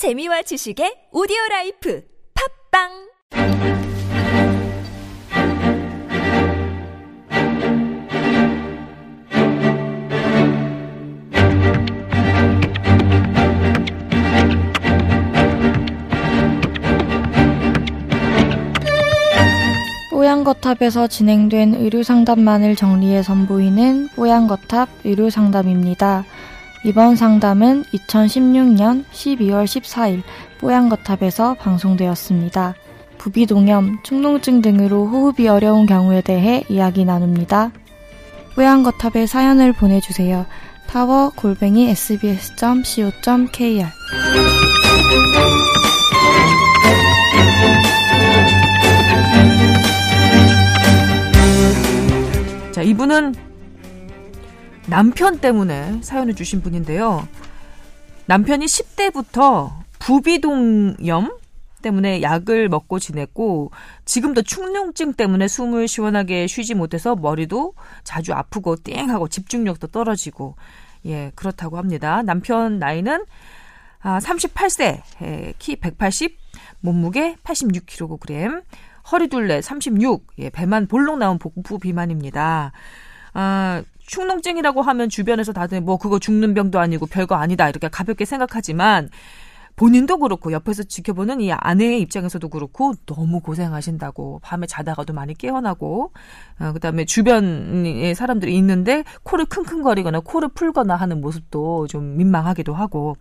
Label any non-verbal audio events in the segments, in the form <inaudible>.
재미와 지식의 오디오 라이프 팟빵 뽀얀거탑에서 진행된 의료상담만을 정리해 선보이는 뽀얀거탑 의료상담입니다. 이번 상담은 2016년 12월 14일 뽀양거탑에서 방송되었습니다. 부비동염, 축농증 등으로 호흡이 어려운 경우에 대해 이야기 나눕니다. 뽀양거탑에 사연을 보내주세요. 타워 골뱅이 sbs.co.kr 자, 이분은 남편 때문에 사연을 주신 분인데요. 남편이 10대부터 부비동염 때문에 약을 먹고 지냈고 지금도 축농증 때문에 숨을 시원하게 쉬지 못해서 머리도 자주 아프고 띵하고 집중력도 떨어지고 예 그렇다고 합니다. 남편 나이는 아 38세 예, 키 180, 몸무게 86kg, 허리 둘레 36, 예, 배만 볼록 나온 복부 비만입니다. 아, 축농증이라고 하면 주변에서 다들 뭐 그거 죽는 병도 아니고 별거 아니다 이렇게 가볍게 생각하지만 본인도 그렇고 옆에서 지켜보는 이 아내의 입장에서도 그렇고 너무 고생하신다고 밤에 자다가도 많이 깨어나고 어, 그다음에 주변에 사람들이 있는데 코를 킁킁거리거나 코를 풀거나 하는 모습도 좀 민망하기도 하고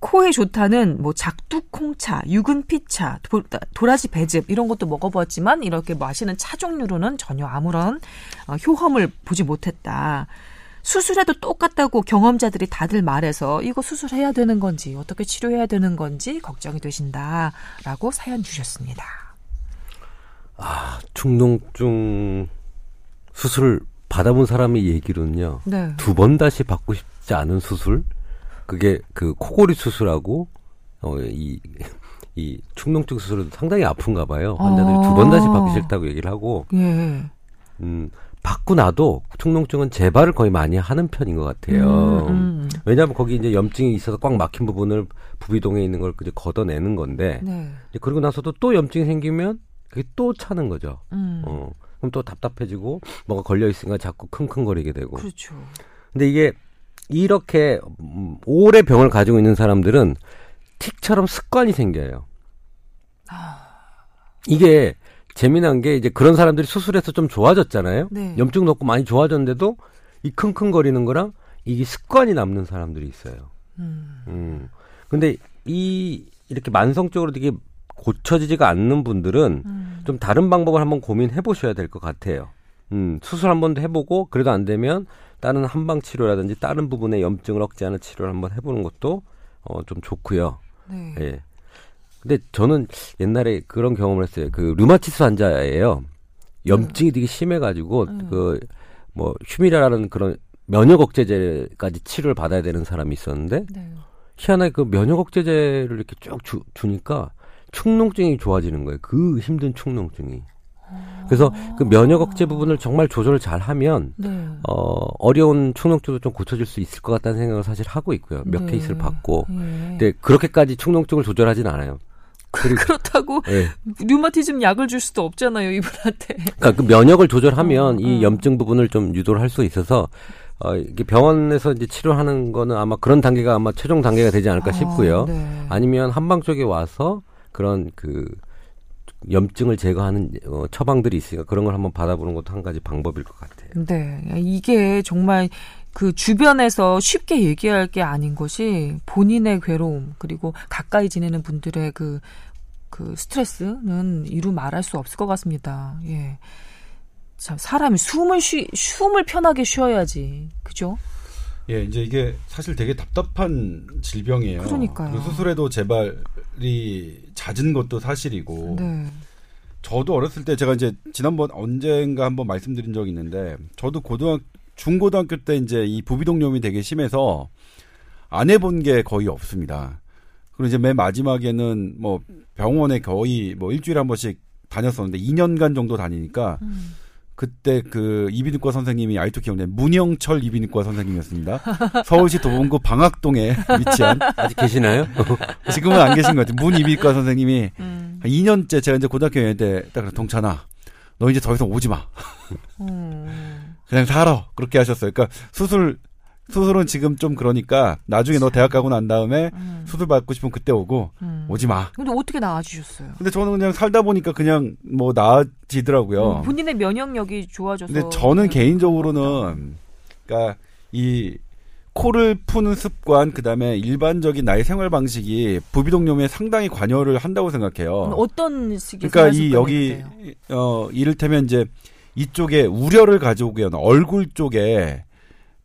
코에 좋다는 뭐 작두콩차, 유근피차, 도, 도라지 배즙 이런 것도 먹어봤지만 이렇게 마시는 차 종류로는 전혀 아무런 어, 효험을 보지 못했다. 수술해도 똑같다고 경험자들이 다들 말해서 이거 수술해야 되는 건지 어떻게 치료해야 되는 건지 걱정이 되신다라고 사연 주셨습니다. 아, 충농증 수술을 받아본 사람의 얘기로는요. 네. 두번 다시 받고 싶지 않은 수술. 그게 그 코골이 수술하고 어이 이 축농증 수술은 상당히 아픈가 봐요. 환자들이 두번 다시 받기 싫다고 얘기를 하고 예. 음 받고 나도 축농증은 재발을 거의 많이 하는 편인 것 같아요. 음, 음. 왜냐하면 거기 이제 염증이 있어서 꽉 막힌 부분을 부비동에 있는 걸 이제 걷어내는 건데 네. 그러고 나서도 또 염증이 생기면 그게 또 차는 거죠. 음. 어 그럼 또 답답해지고 뭐가 걸려 있으니까 자꾸 킁킁거리게 되고. 그렇죠. 근데 이게 이렇게 음, 오래 병을 가지고 있는 사람들은 틱처럼 습관이 생겨요. 이게 재미난 게 이제 그런 사람들이 수술해서 좀 좋아졌잖아요. 네. 염증 높고 많이 좋아졌는데도 이 킁킁거리는 거랑 이게 습관이 남는 사람들이 있어요. 음. 음. 근데 이 이렇게 만성적으로 되게 고쳐지지가 않는 분들은 음. 좀 다른 방법을 한번 고민해 보셔야 될 것 같아요. 음, 수술 한 번도 해보고 그래도 안 되면 다른 한방 치료라든지 다른 부분의 염증을 억제하는 치료를 한번 해보는 것도 어, 좀 좋고요. 네. 예. 근데 저는 옛날에 그런 경험을 했어요. 그 류마티스 환자예요. 염증이 되게 심해가지고 음. 그뭐 휴미라라는 그런 면역 억제제까지 치료를 받아야 되는 사람이 있었는데 네. 희한하게 그 면역 억제제를 이렇게 쭉 주, 주니까 축농증이 좋아지는 거예요. 그 힘든 축농증이. 그래서 그 면역 억제 부분을 정말 조절을 잘 하면 네. 어, 어려운 축농증도 좀 고쳐질 수 있을 것 같다는 생각을 사실 하고 있고요. 몇 네. 케이스를 받고. 예. 근데 그렇게까지 축농증을 조절하진 않아요. <laughs> 그렇다고 예. 류마티즘 약을 줄 수도 없잖아요 이분한테. 그러니까 그 면역을 조절하면 어, 이 어. 염증 부분을 좀 유도를 할 수 있어서 어, 이게 병원에서 이제 치료하는 거는 아마 그런 단계가 아마 최종 단계가 되지 않을까 싶고요. 아, 네. 아니면 한방 쪽에 와서 그런 그 염증을 제거하는 어, 처방들이 있으니까 그런 걸 한번 받아보는 것도 한 가지 방법일 것 같아요. 네. 이게 정말 그 주변에서 쉽게 얘기할 게 아닌 것이 본인의 괴로움 그리고 가까이 지내는 분들의 그, 그 스트레스는 이루 말할 수 없을 것 같습니다. 예. 참, 사람이 숨을 쉬, 숨을 편하게 쉬어야지. 그죠? 예, 이제 이게 사실 되게 답답한 질병이에요. 그러니까요. 수술에도 재발이 잦은 것도 사실이고. 네. 저도 어렸을 때 제가 이제 지난번 언젠가 한번 말씀드린 적이 있는데 저도 고등학 중고등학교 때 이제 이 부비동염이 되게 심해서 안 해본 게 거의 없습니다. 그리고 이제 맨 마지막에는 뭐 병원에 거의 뭐 일주일에 한 번씩 다녔었는데 2년간 정도 다니니까 음. 그때 그 이비인후과 선생님이 아이토 기억나요. 문영철 이비인후과 선생님이었습니다. 서울시 도봉구 방학동에 <laughs> 위치한 아직 계시나요? <laughs> 지금은 안 계신 것 같아요. 문 이비인후과 선생님이 음. 한 2년째 제가 이제 고등학교 여행 때딱 동찬아 너 이제 더 이상 오지 마. 음. 그냥 살아. 그렇게 하셨어요. 그러니까 수술 수술은 지금 좀 그러니까 나중에 너 대학 가고 난 다음에 음. 수술 받고 싶으면 그때 오고 음. 오지 마. 근데 어떻게 나아지셨어요? 근데 저는 그냥 살다 보니까 그냥 뭐 나아지더라고요. 음, 본인의 면역력이 좋아져서. 근데 저는 네. 개인적으로는 그러니까 이 코를 푸는 습관 그다음에 일반적인 나의 생활 방식이 부비동염에 상당히 관여를 한다고 생각해요. 어떤 식의 그러니까 이 여기 습관인데요? 어 이를테면 이제 이쪽에 우려를 가져오게 하는 얼굴 쪽에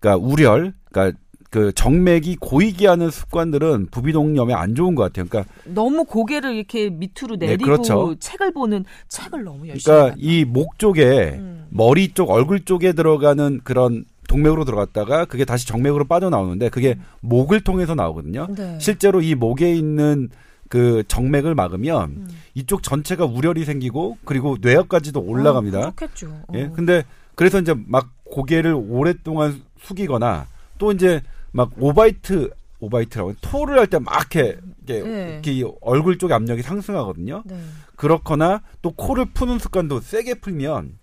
그러니까 우렬 그러니까 그 정맥이 고이게 하는 습관들은 부비동염에 안 좋은 것 같아요. 그러니까 너무 고개를 이렇게 밑으로 네, 내리고 그렇죠. 책을 보는 책을 너무 열심히. 그러니까? 이 목 쪽에 음. 머리 쪽 얼굴 쪽에 들어가는 그런 동맥으로 들어갔다가 그게 다시 정맥으로 빠져나오는데 그게 목을 통해서 나오거든요. 네. 실제로 이 목에 있는 그 정맥을 막으면 음. 이쪽 전체가 우열이 생기고 그리고 뇌역까지도 올라갑니다. 어, 그렇겠죠. 어. 예. 근데 그래서 이제 막 고개를 오랫동안 숙이거나 또 이제 막 오바이트 오바이트라고 토를 할 때 막 이렇게, 이렇게, 네. 이렇게 얼굴 쪽에 압력이 상승하거든요. 네. 그렇거나 또 코를 푸는 습관도 세게 풀면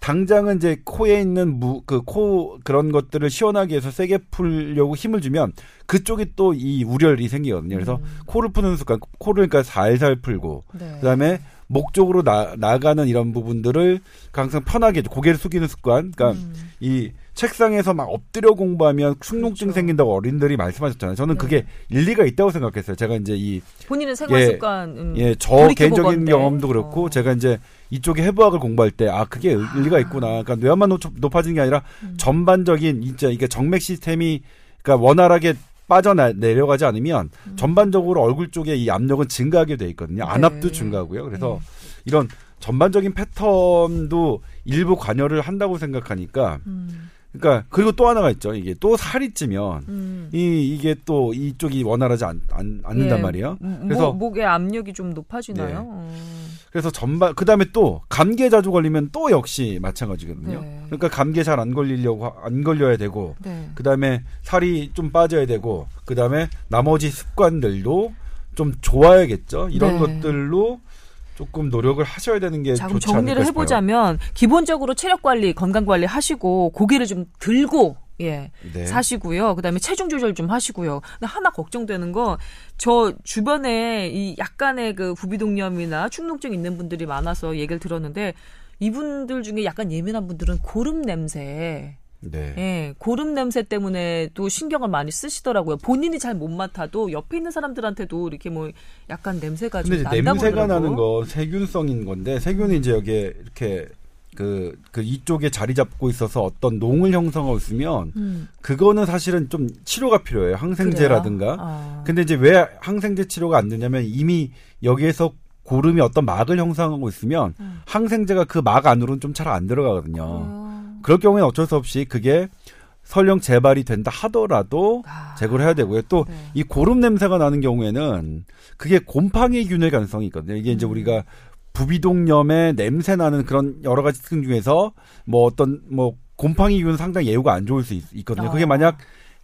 당장은 이제 코에 있는 무 그 코 그런 것들을 시원하게 해서 세게 풀려고 힘을 주면 그쪽이 또 이 우열이 생기거든요. 그래서 음. 코를 푸는 습관, 코를 그러니까 살살 풀고 네. 그다음에 목 쪽으로 나, 나가는 이런 부분들을 항상 편하게 고개를 숙이는 습관. 그러니까 음. 이 책상에서 막 엎드려 공부하면 충농증 그렇죠. 생긴다고 어린들이 말씀하셨잖아요. 저는 네. 그게 일리가 있다고 생각했어요. 제가 이제 이 본인의 생활 예, 습관. 음, 예, 저. 개인적인 경험도 그렇고 어. 제가 이제 이쪽에 해부학을 공부할 때 아 그게 일리가 있구나. 그러니까 뇌만 높아지는 게 아니라 음. 전반적인 진짜 이게 정맥 시스템이 그러니까 원활하게 빠져 내려가지 않으면 음. 전반적으로 얼굴 쪽에 이 압력은 증가하게 돼 있거든요. 안압도 네. 증가하고요. 그래서 네. 이런 전반적인 패턴도 일부 관여를 한다고 생각하니까 음. 그러니까 그리고 또 하나가 있죠. 이게 또 살이 찌면 음. 이 이게 또 이쪽이 원활하지 않, 않, 않는단 예. 말이에요. 음, 그래서- 목, 목의 압력이 좀 높아지나요? 네. 어. 그래서 전반 그다음에 또 감기에 자주 걸리면 또 역시 마찬가지거든요. 네. 그러니까 감기에 잘 안 걸리려고 하- 안 걸려야 되고 네. 그다음에 살이 좀 빠져야 되고 그다음에 나머지 습관들도 좀 좋아야겠죠. 이런 네. 것들로 조금 노력을 하셔야 되는 게 자, 좋지 않을까 정리를 싶어요. 해보자면 기본적으로 체력 관리, 건강 관리 하시고 고개를 좀 들고 예 네. 사시고요. 그다음에 체중 조절 좀 하시고요. 근데 하나 걱정되는 거 저 주변에 이 약간의 그 부비동염이나 축농증 있는 분들이 많아서 얘기를 들었는데 이분들 중에 약간 예민한 분들은 고름 냄새 네. 예, 고름 냄새 때문에 또 신경을 많이 쓰시더라고요. 본인이 잘 못 맡아도 옆에 있는 사람들한테도 이렇게 뭐 약간 냄새가 좀 난다고 냄새가 그러더라고. 나는 거 세균성인 건데 세균이 이제 여기에 이렇게 그, 그 이쪽에 자리 잡고 있어서 어떤 농을 형성하고 있으면 음, 그거는 사실은 좀 치료가 필요해요. 항생제라든가. 아. 근데 이제 왜 항생제 치료가 안 되냐면 이미 여기에서 고름이 어떤 막을 형성하고 있으면 음. 항생제가 그 막 안으로는 좀 잘 안 들어가거든요. 어. 그럴 경우에는 어쩔 수 없이 그게 설령 재발이 된다 하더라도 아. 제거를 해야 되고요. 또 네. 이 고름 냄새가 나는 경우에는 그게 곰팡이균일 가능성이 있거든요. 이게 이제 음. 우리가 부비동염에 냄새 나는 그런 여러 가지 특징 중에서 뭐 어떤 뭐 곰팡이균은 상당히 예후가 안 좋을 수 있, 거든요 그게 어. 만약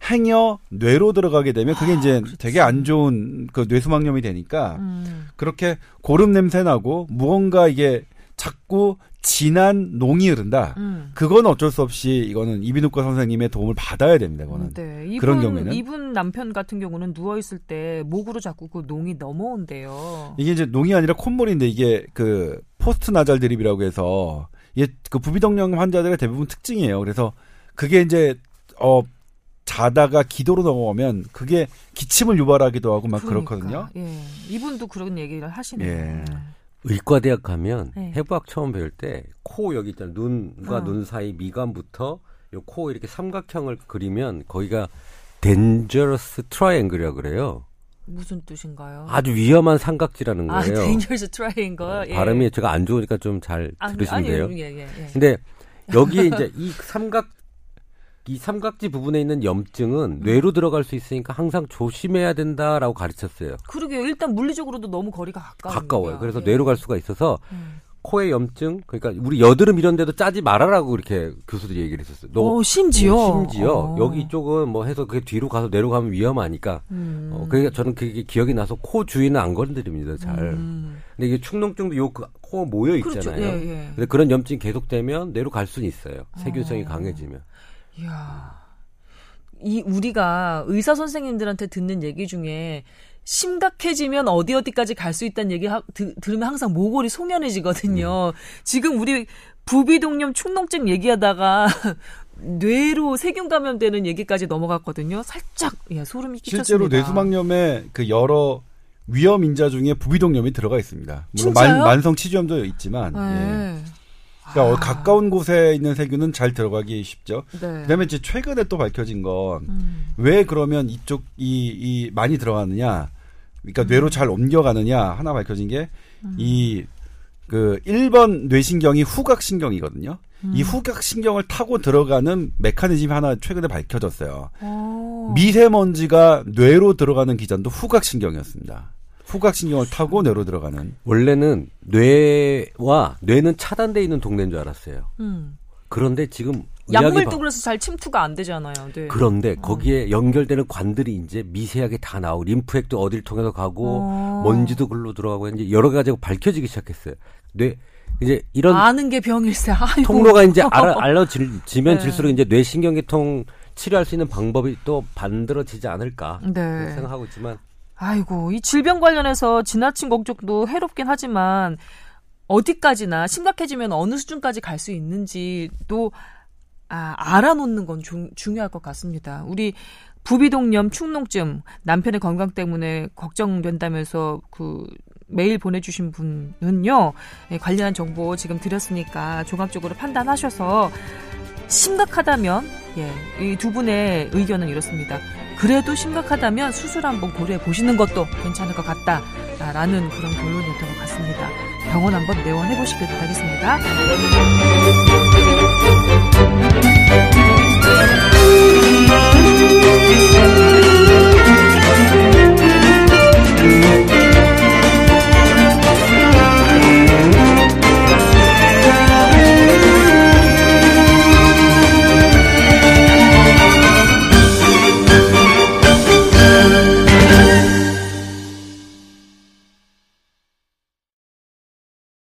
행여 뇌로 들어가게 되면 그게 이제 그렇지. 되게 안 좋은 그 뇌수막염이 되니까 음. 그렇게 고름 냄새 나고 무언가 이게 자꾸 진한 농이 흐른다. 음. 그건 어쩔 수 없이 이거는 이비인후과 선생님의 도움을 받아야 됩니다. 이거는. 네. 이분, 그런 경우에는? 이분 남편 같은 경우는 누워 있을 때 목으로 자꾸 그 농이 넘어온대요. 이게 이제 농이 아니라 콧물인데 이게 그 포스트 나잘 드립이라고 해서 이게 그 부비동염 환자들의 대부분 특징이에요. 그래서 그게 이제 어 자다가 기도로 넘어오면 그게 기침을 유발하기도 하고 막 그러니까, 그렇거든요 예. 이분도 그런 얘기를 하시네요. 예. 의과대학 가면 네. 해부학 처음 배울 때 코 여기 있잖아요. 눈과 어. 눈 사이 미간부터 요 코 이렇게 삼각형을 그리면 거기가 dangerous triangle이라고 그래요. 무슨 뜻인가요? 아주 위험한 삼각지라는 아, 거예요. dangerous triangle. 예. 발음이 제가 안 좋으니까 좀잘 아, 들으시면 아니요. 돼요. 예, 예, 예. 근데 여기에 <laughs> 이제 이 삼각 이 삼각지 부분에 있는 염증은 뇌로 들어갈 수 있으니까 항상 조심해야 된다라고 가르쳤어요. 그러게요. 일단 물리적으로도 너무 거리가 가까워요. 가까워요. 그래서 뇌로 갈 수가 있어서 음. 코에 염증 그러니까 우리 여드름 이런 데도 짜지 말아라고 이렇게 교수들이 얘기를 했었어요. 너 어, 심지어. 어, 심지어 어. 여기 쪽은 뭐 해서 그게 뒤로 가서 내려가면 위험하니까. 음. 어, 그러니까 저는 그게 기억이 나서 코 주위는 안 건드립니다. 잘. 음. 근데 이게 축농증도 요코 모여 있잖아요. 그렇죠. 예, 예. 근데 그런 염증이 계속되면 뇌로 갈 수는 있어요. 세균성이 어. 강해지면. 이야. 이 우리가 의사 선생님들한테 듣는 얘기 중에 심각해지면 어디 어디까지 갈 수 있다는 얘기 하, 드, 들으면 항상 모골이 소면해지거든요. 지금 우리 부비동염 축농증 얘기하다가 <laughs> 뇌로 세균 감염되는 얘기까지 넘어갔거든요. 살짝 예, 소름이 끼쳤습니다. 실제로 뇌수막염에 그 여러 위험 인자 중에 부비동염이 들어가 있습니다. 물론 진짜요? 만, 성 치주염도 있지만 예. 네. 그러니까 어, 아. 가까운 곳에 있는 세균은 잘 들어가기 쉽죠. 네. 그다음에 이제 최근에 또 밝혀진 건왜 음. 그러면 이쪽 이, 이 많이 들어가느냐, 그러니까 음. 뇌로 잘 옮겨가느냐 하나 밝혀진 게 이그 1번 뇌신경이 후각신경이거든요. 음. 이 후각신경을 타고 들어가는 메커니즘이 하나 최근에 밝혀졌어요. 어. 미세먼지가 뇌로 들어가는 기전도 후각신경이었습니다. 후각신경을 타고 뇌로 들어가는. 원래는 뇌와 뇌는 차단돼 있는 동네인 줄 알았어요. 음. 그런데 지금 약물도 바- 그래서 잘 침투가 안 되잖아요. 네. 그런데 거기에 연결되는 관들이 이제 미세하게 다 나오고 림프액도 어디를 통해서 가고 어. 먼지도 글로 들어가고 이제 여러 가지가 밝혀지기 시작했어요. 뇌 이제 이런 아는 게 병일세. <laughs> 아이고. 통로가 이제 <laughs> 알아, 알려지면 네. 질수록 이제 뇌 신경계통 치료할 수 있는 방법이 또 만들어지지 않을까 네. 생각하고 있지만 아이고, 이 질병 관련해서 지나친 걱정도 해롭긴 하지만 어디까지나 심각해지면 어느 수준까지 갈 수 있는지 또 아, 알아놓는 건 중, 중요할 것 같습니다. 우리 부비동염 축농증 남편의 건강 때문에 걱정된다면서 그 메일 보내주신 분은요 예, 관련한 정보 지금 드렸으니까 종합적으로 판단하셔서 심각하다면 예, 이 두 분의 의견은 이렇습니다. 그래도 심각하다면 수술 한번 고려해 보시는 것도 괜찮을 것 같다라는 그런 결론이었던 것 같습니다. 병원 한번 내원해 보시길 바라겠습니다.